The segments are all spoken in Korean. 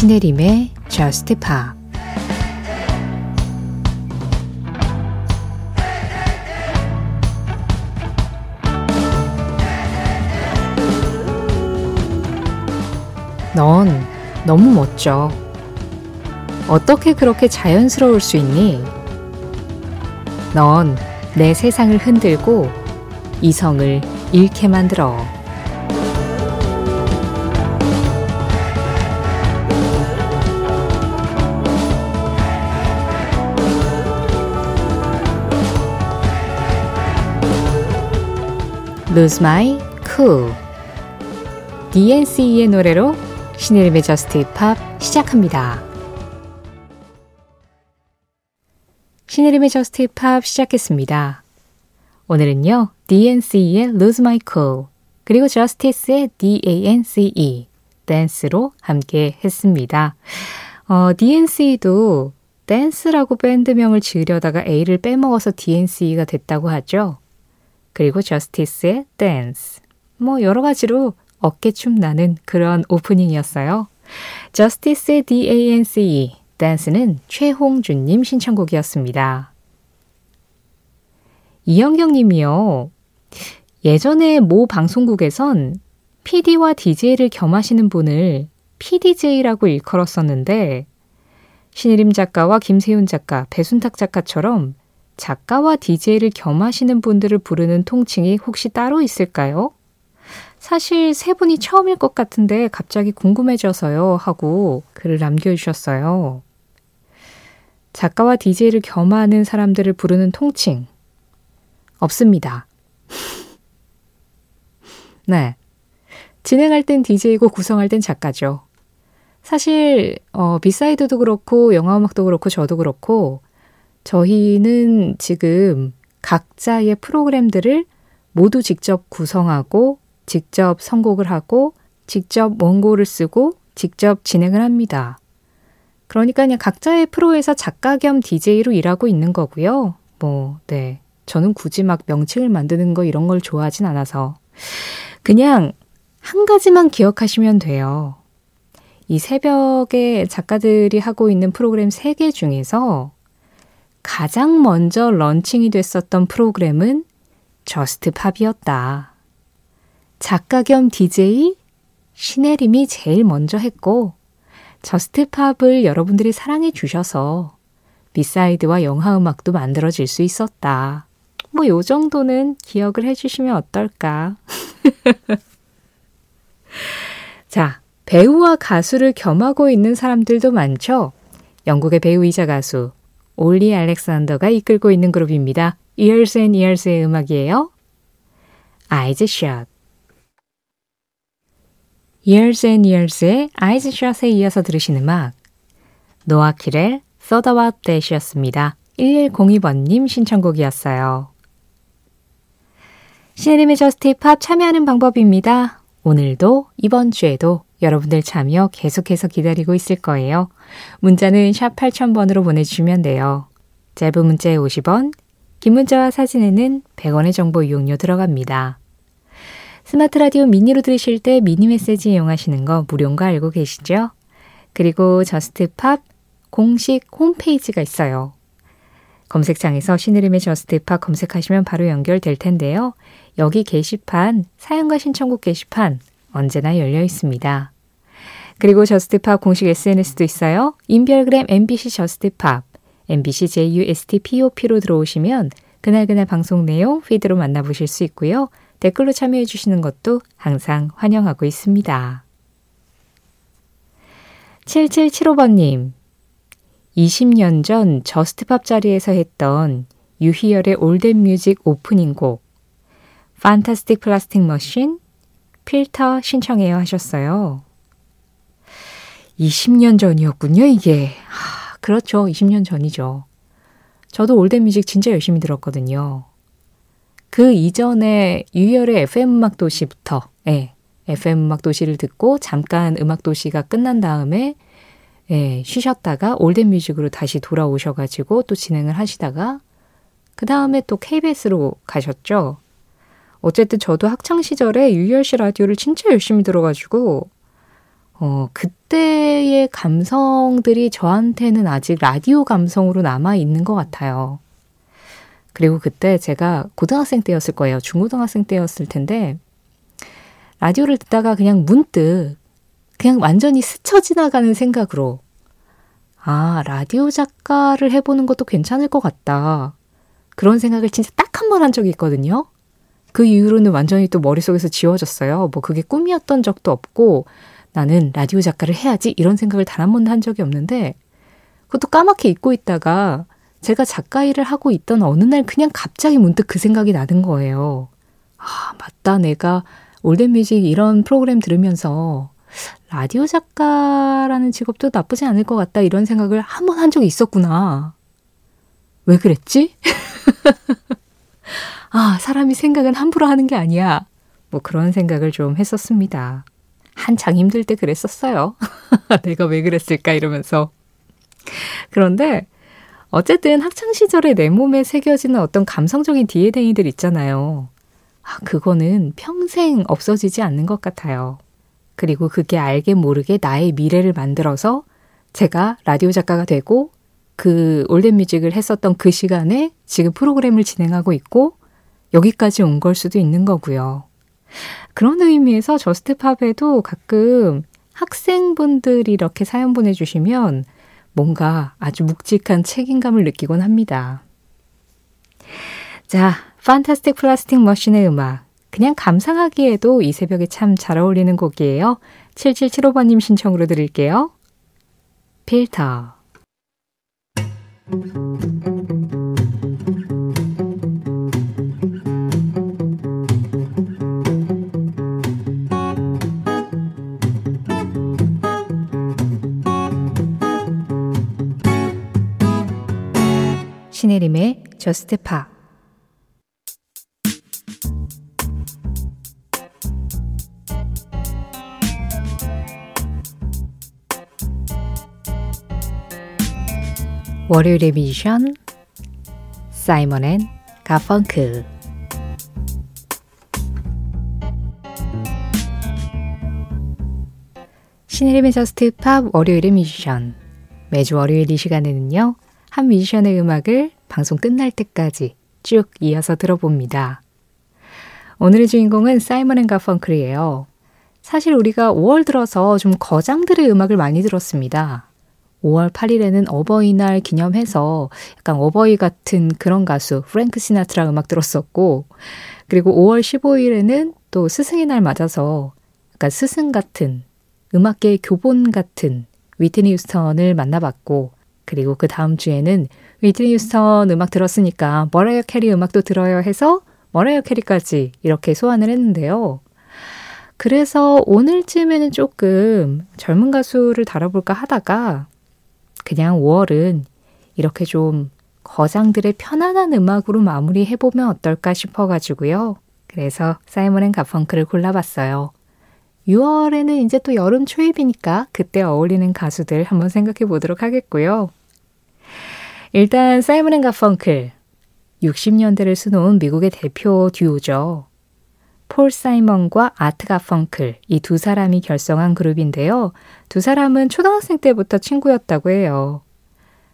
신혜림의 Just Pop 넌 너무 멋져. 어떻게 그렇게 자연스러울 수 있니? 넌 내 세상을 흔들고 이성을 잃게 만들어. Lose My Cool DNCE의 노래로 신혜림의 Just Pop 시작합니다. 신혜림의 Just Pop 시작했습니다. 오늘은요, DNCE의 Lose My Cool, 그리고 Justice의 DANCE, 댄스로 함께 했습니다. 어, DNCE도 댄스라고 밴드명을 지으려다가 A를 빼먹어서 DNCE가 됐다고 하죠. 그리고 Justice의 댄스. 뭐 여러 가지로 어깨춤 나는 그런 오프닝이었어요. Justice의 D-A-N-C-E, 댄스는 최홍준님 신청곡이었습니다. 이영경 님이요. 예전에 모 방송국에선 PD와 DJ를 겸하시는 분을 PDJ라고 일컬었었는데 신혜림 작가와 김세윤 작가, 배순탁 작가처럼 작가와 DJ를 겸하시는 분들을 부르는 통칭이 혹시 따로 있을까요? 사실 세 분이 처음일 것 같은데 갑자기 궁금해져서요 하고 글을 남겨주셨어요. 작가와 DJ를 겸하는 사람들을 부르는 통칭 없습니다. 네. 진행할 땐 DJ고 구성할 땐 작가죠. 사실 어, 비사이드도 그렇고 영화음악도 그렇고 저도 그렇고 저희는 지금 각자의 프로그램들을 모두 직접 구성하고 직접 선곡을 하고 직접 원고를 쓰고 직접 진행을 합니다. 그러니까 그냥 각자의 프로에서 작가 겸 DJ로 일하고 있는 거고요. 뭐, 네. 저는 굳이 막 명칭을 만드는 거 이런 걸 좋아하진 않아서. 그냥 한 가지만 기억하시면 돼요. 이 새벽에 작가들이 하고 있는 프로그램 3개 중에서 가장 먼저 런칭이 됐었던 프로그램은 Just Pop이었다. 작가 겸 DJ 신혜림이 제일 먼저 했고 Just Pop을 여러분들이 사랑해 주셔서 B-Side와 영화 음악도 만들어질 수 있었다. 뭐 요 정도는 기억을 해 주시면 어떨까? 자, 배우와 가수를 겸하고 있는 사람들도 많죠. 영국의 배우이자 가수 올리 알렉산더가 이끌고 있는 그룹입니다. Years and Years의 음악이에요. Eyes Shut. Years and Years의 Shut에 이어서 들으신 음악 노아 Thought About That이었습니다. 1102번님 신청곡이었어요. 신혜림의 Just Pop 참여하는 방법입니다. 오늘도 이번 주에도 여러분들 참여 계속해서 기다리고 있을 거예요. 문자는 샵 8000번으로 보내주시면 돼요. 짧은 문자에 50원, 긴 문자와 사진에는 100원의 정보 이용료 들어갑니다. 스마트 라디오 미니로 들으실 때 미니 메시지 이용하시는 거 무료인 거 알고 계시죠? 그리고 Just Pop 공식 홈페이지가 있어요. 검색창에서 신혜림의 Just Pop 검색하시면 바로 연결될 텐데요. 여기 게시판, 사연과 신청곡 게시판 언제나 열려 있습니다. 그리고 Just Pop 공식 SNS도 있어요. 인별그램 MBC Just Pop, MBC JUSTPOP로 들어오시면 그날그날 방송 내용 피드로 만나보실 수 있고요. 댓글로 참여해 주시는 것도 항상 환영하고 있습니다. 7775번님, 20년 전 Just Pop 자리에서 했던 유희열의 All That Music 오프닝 곡, Fantastic Plastic Machine, Filter 신청해요 하셨어요. 20년 전이었군요, 이게. 아, 그렇죠. 20년 전이죠. 저도 All That Music 진짜 열심히 들었거든요. 그 이전에 유희열의 FM 음악 도시부터 예, FM 음악 도시를 듣고 잠깐 음악 도시가 끝난 다음에 예, 쉬셨다가 All That Music으로 다시 돌아오셔가지고 또 진행을 하시다가 그 다음에 또 KBS로 가셨죠. 어쨌든 저도 학창 시절에 유희열 씨 라디오를 진짜 열심히 들어가지고 어, 그때의 감성들이 저한테는 아직 라디오 감성으로 남아 있는 것 같아요. 그리고 그때 제가 고등학생 때였을 거예요. 중고등학생 때였을 텐데, 라디오를 듣다가 그냥 문득, 그냥 완전히 스쳐 지나가는 생각으로, 아, 라디오 작가를 해보는 것도 괜찮을 것 같다. 그런 생각을 진짜 딱 한 번 한 적이 있거든요. 그 이후로는 완전히 또 머릿속에서 지워졌어요. 뭐 그게 꿈이었던 적도 없고, 나는 라디오 작가를 해야지 이런 생각을 단 한 번도 한 적이 없는데 그것도 까맣게 잊고 있다가 제가 작가 일을 하고 있던 어느 날 그냥 갑자기 문득 그 생각이 나는 거예요. 아, 맞다. 내가 올덴뮤직 이런 프로그램 들으면서 라디오 작가라는 직업도 나쁘지 않을 것 같다. 이런 생각을 한 번한 적이 있었구나. 왜 그랬지? 아, 사람이 생각은 함부로 하는 게 아니야. 뭐 그런 생각을 좀 했었습니다. 한창 힘들 때 그랬었어요. 내가 왜 그랬을까 이러면서. 그런데 어쨌든 학창 시절에 내 몸에 새겨지는 어떤 감성적인 DNA들 있잖아요. 아, 그거는 평생 없어지지 않는 것 같아요. 그리고 그게 알게 모르게 나의 미래를 만들어서 제가 라디오 작가가 되고 그 올덴 뮤직을 했었던 그 시간에 지금 프로그램을 진행하고 있고 여기까지 온 걸 수도 있는 거고요. 그런 의미에서 저스트팝에도 가끔 학생분들이 이렇게 사연 보내주시면 뭔가 아주 묵직한 책임감을 느끼곤 합니다. 자, 판타스틱 플라스틱 머신의 음악. 그냥 감상하기에도 이 새벽에 참 잘 어울리는 곡이에요. 7775번님 신청으로 드릴게요. 필터. 신혜림의 저스트 파 월요일의 미션 사이먼 앤 가펑크 신혜림의 저스트 팝 월요일의 미션 매주 월요일 이 시간에는요 한 뮤지션의 음악을 방송 끝날 때까지 쭉 이어서 들어봅니다. 오늘의 주인공은 사이먼 앤 가펑클이에요. 사실 우리가 5월 들어서 좀 거장들의 음악을 많이 들었습니다. 5월 8일에는 어버이날 기념해서 약간 어버이 같은 그런 가수 프랭크 시나트라 음악 들었었고 그리고 5월 15일에는 또 스승의 날 맞아서 약간 스승 같은 음악계의 교본 같은 휘트니 휴스턴을 만나봤고 그리고 그 다음 주에는 휘트니 휴스턴 음악 들었으니까 머라이어 캐리 음악도 들어야 해서 머라이어 캐리까지 이렇게 소환을 했는데요. 그래서 오늘쯤에는 조금 젊은 가수를 다뤄볼까 하다가 그냥 5월은 이렇게 좀 거장들의 편안한 음악으로 마무리해보면 어떨까 싶어가지고요. 그래서 사이먼 앤 가펑클을 골라봤어요. 6월에는 이제 또 여름 초입이니까 그때 어울리는 가수들 한번 생각해 보도록 하겠고요. 일단 사이먼 앤 가펑클 60년대를 수놓은 미국의 대표 듀오죠. 폴 사이먼과 아트 가펑클 이 두 사람이 결성한 그룹인데요. 두 사람은 초등학생 때부터 친구였다고 해요.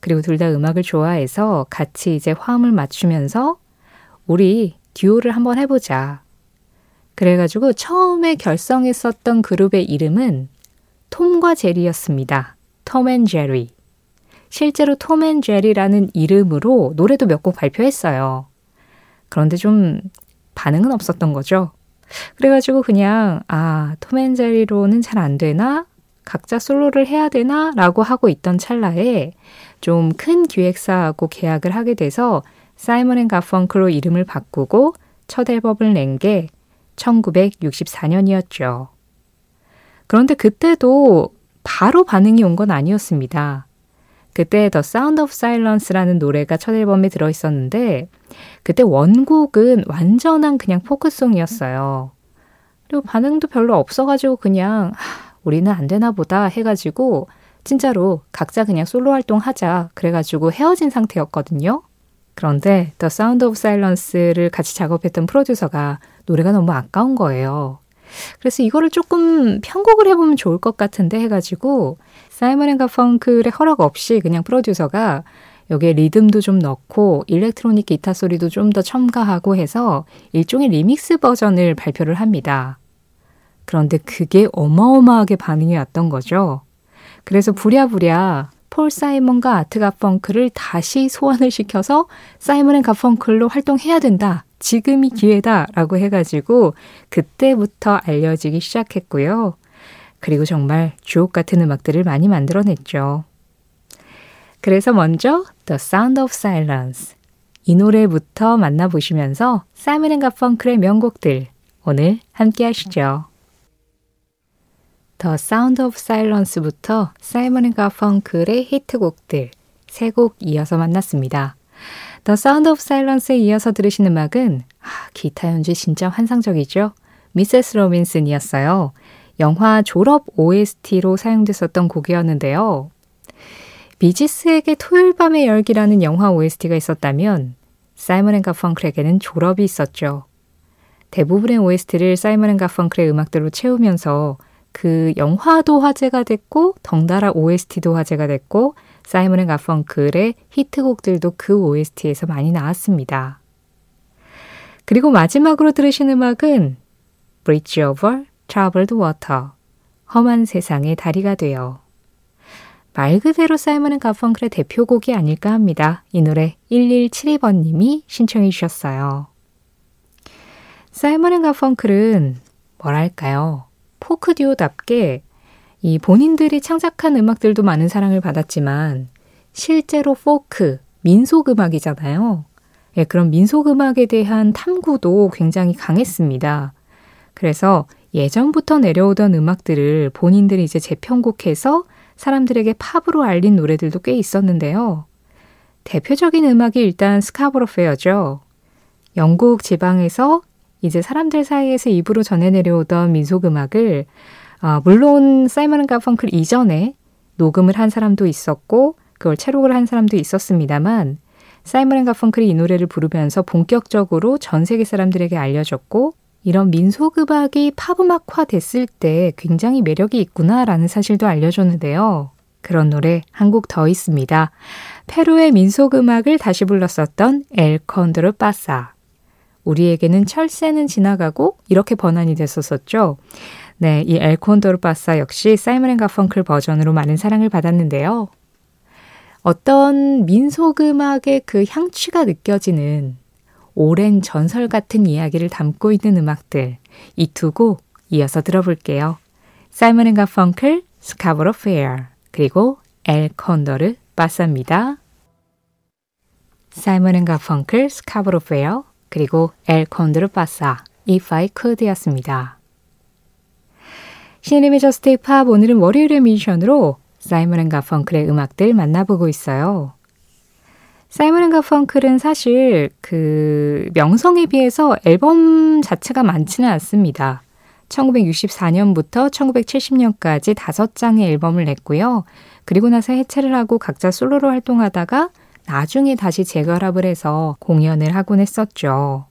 그리고 둘 다 음악을 좋아해서 같이 이제 화음을 맞추면서 우리 듀오를 한번 해보자. 그래가지고 처음에 결성했었던 그룹의 이름은 톰과 제리였습니다. 톰앤 제리. 실제로 톰앤 제리라는 이름으로 노래도 몇 곡 발표했어요. 그런데 좀 반응은 없었던 거죠. 그래가지고 그냥, 아, 톰앤 제리로는 잘 안 되나? 각자 솔로를 해야 되나? 라고 하고 있던 찰나에 좀 큰 기획사하고 계약을 하게 돼서 사이먼 앤 가펑클로 이름을 바꾸고 첫 앨범을 낸 게 1964년이었죠. 그런데 그때도 바로 반응이 온 건 아니었습니다. 그때 The Sound of Silence라는 노래가 첫 앨범에 들어 있었는데 그때 원곡은 완전한 그냥 포크송이었어요. 그리고 반응도 별로 없어가지고 그냥 하, 우리는 안 되나 보다 해가지고 진짜로 각자 그냥 솔로 활동하자 그래가지고 헤어진 상태였거든요. 그런데 The Sound of Silence를 같이 작업했던 프로듀서가 노래가 너무 아까운 거예요. 그래서 이거를 조금 편곡을 해보면 좋을 것 같은데 해가지고 사이먼 앤 가펑클의 허락 없이 그냥 프로듀서가 여기에 리듬도 좀 넣고 일렉트로닉 기타 소리도 좀 더 첨가하고 해서 일종의 리믹스 버전을 발표를 합니다. 그런데 그게 어마어마하게 반응이 왔던 거죠. 그래서 부랴부랴 폴 사이먼과 아트 가펑클을 다시 소환을 시켜서 사이먼 앤 가펑클로 활동해야 된다. 지금이 기회다. 라고 해가지고 그때부터 알려지기 시작했고요. 그리고 정말 주옥 같은 음악들을 많이 만들어냈죠. 그래서 먼저 The Sound of Silence 이 노래부터 만나보시면서 사이먼 앤 가펑클의 명곡들 오늘 함께 하시죠. The Sound of Silence부터 사이먼 앤 가펑클의 히트곡들 세 곡 이어서 만났습니다. The Sound of Silence에 이어서 들으신 음악은 아, 기타 연주 진짜 환상적이죠. Mrs. Robinson이었어요. 영화 졸업 OST로 사용됐었던 곡이었는데요. 비지스에게 토요일 밤의 열기라는 영화 OST가 있었다면 사이먼 앤 가펑클에게는 졸업이 있었죠. 대부분의 OST를 사이먼 앤 가펑클의 음악들로 채우면서 그 영화도 화제가 됐고 덩달아 OST도 화제가 됐고 사이먼 앤 가펑클의 히트곡들도 그 OST에서 많이 나왔습니다. 그리고 마지막으로 들으신 음악은 Bridge Over Troubled Water 험한 세상의 다리가 되어 말 그대로 사이먼 앤 가펑클의 대표곡이 아닐까 합니다. 이 노래 1172번님이 신청해 주셨어요. 사이먼 앤 가펑클은 뭐랄까요? 포크 듀오답게 이 본인들이 창작한 음악들도 많은 사랑을 받았지만 실제로 포크, 민속 음악이잖아요. 예, 그런 민속 음악에 대한 탐구도 굉장히 강했습니다. 그래서 예전부터 내려오던 음악들을 본인들이 이제 재편곡해서 사람들에게 팝으로 알린 노래들도 꽤 있었는데요. 대표적인 음악이 일단 Scarborough Fair죠. 영국 지방에서 이제 사람들 사이에서 입으로 전해 내려오던 민속 음악을 아, 물론 사이먼 가펑클 이전에 녹음을 한 사람도 있었고 그걸 채록을 한 사람도 있었습니다만 사이먼 가펑클이 이 노래를 부르면서 본격적으로 전 세계 사람들에게 알려졌고 이런 민속 음악이 팝 음악화 됐을 때 굉장히 매력이 있구나라는 사실도 알려줬는데요. 그런 노래 한 곡 더 있습니다. 페루의 민속 음악을 다시 불렀었던 El Cóndor Pasa. 우리에게는 철새는 지나가고 이렇게 번안이 됐었었죠. 네, 이 El Cóndor Pasa 역시 사이먼 앤 가펑클 버전으로 많은 사랑을 받았는데요. 어떤 민속 음악의 그 향취가 느껴지는 오랜 전설 같은 이야기를 담고 있는 음악들 이 두 곡 이어서 들어볼게요. 사이먼 앤 가펑클, Scarborough Fair 그리고 El Cóndor Pasa입니다. 사이먼 앤 가펑클, Scarborough Fair 그리고 El Cóndor Pasa, If I Could였습니다. 신혜림의 Just Pop 오늘은 월요일의 미션으로 사이먼 앤 가펑클의 음악들 만나보고 있어요. 사이먼 앤 가펑클은 사실 그 명성에 비해서 앨범 자체가 많지는 않습니다. 1964년부터 1970년까지 다섯 장의 앨범을 냈고요. 그리고 나서 해체를 하고 각자 솔로로 활동하다가 나중에 다시 재결합을 해서 공연을 하곤 했었죠.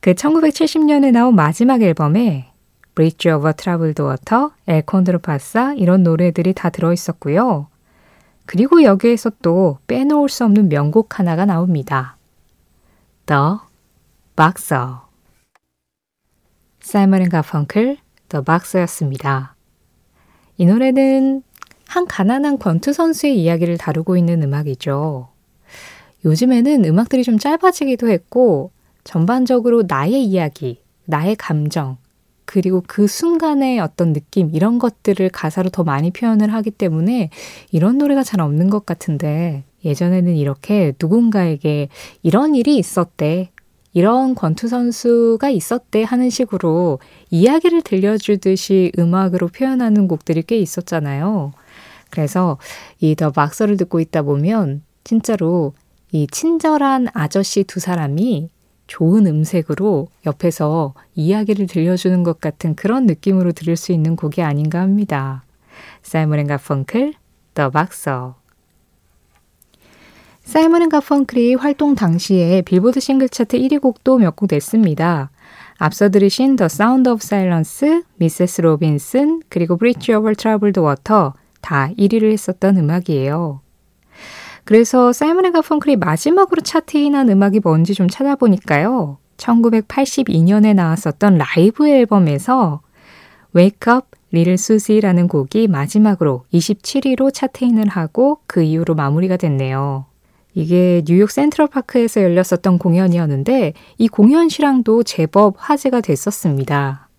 그 1970년에 나온 마지막 앨범에 Bridge over Troubled Water, El Condor Pasa 이런 노래들이 다 들어있었고요. 그리고 여기에서 또 빼놓을 수 없는 명곡 하나가 나옵니다. The Boxer 사이먼 앤 가펑클 The Boxer였습니다. 이 노래는 한 가난한 권투 선수의 이야기를 다루고 있는 음악이죠. 요즘에는 음악들이 좀 짧아지기도 했고, 전반적으로 나의 이야기, 나의 감정, 그리고 그 순간의 어떤 느낌, 이런 것들을 가사로 더 많이 표현을 하기 때문에 이런 노래가 잘 없는 것 같은데, 예전에는 이렇게 누군가에게 이런 일이 있었대, 이런 권투 선수가 있었대 하는 식으로 이야기를 들려주듯이 음악으로 표현하는 곡들이 꽤 있었잖아요. 그래서 이 The Boxer를 듣고 있다 보면 진짜로 이 친절한 아저씨 두 사람이 좋은 음색으로 옆에서 이야기를 들려주는 것 같은 그런 느낌으로 들을 수 있는 곡이 아닌가 합니다. 사이먼 앤 가펑클, The Boxer. 사이먼 앤 가펑클이 활동 당시에 빌보드 싱글 차트 1위 곡도 몇 곡 냈습니다. 앞서 들으신 The Sound of Silence, Mrs. Robinson, 그리고 Bridge Over Troubled Water 다 1위를 했었던 음악이에요. 그래서 사이먼 앤 가펑클이 마지막으로 차트인한 음악이 뭔지 좀 찾아보니까요. 1982년에 나왔었던 라이브 앨범에서 Wake Up Little Susie라는 곡이 마지막으로 27위로 차트인을 하고 그 이후로 마무리가 됐네요. 이게 뉴욕 센트럴 파크에서 열렸었던 공연이었는데 이 공연 실황도 제법 화제가 됐었습니다.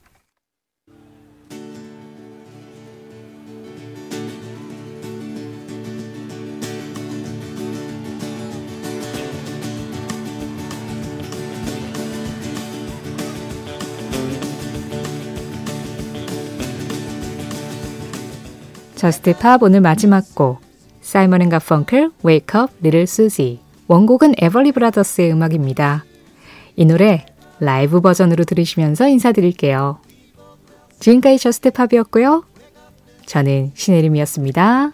Just Pop 오늘 마지막 곡 사이먼 앤 가펑클 Wake Up Little Susie 원곡은 에벌리 브라더스의 음악입니다. 이 노래 라이브 버전으로 들으시면서 인사드릴게요. 지금까지 Just Pop이었고요. 저는 신혜림이었습니다.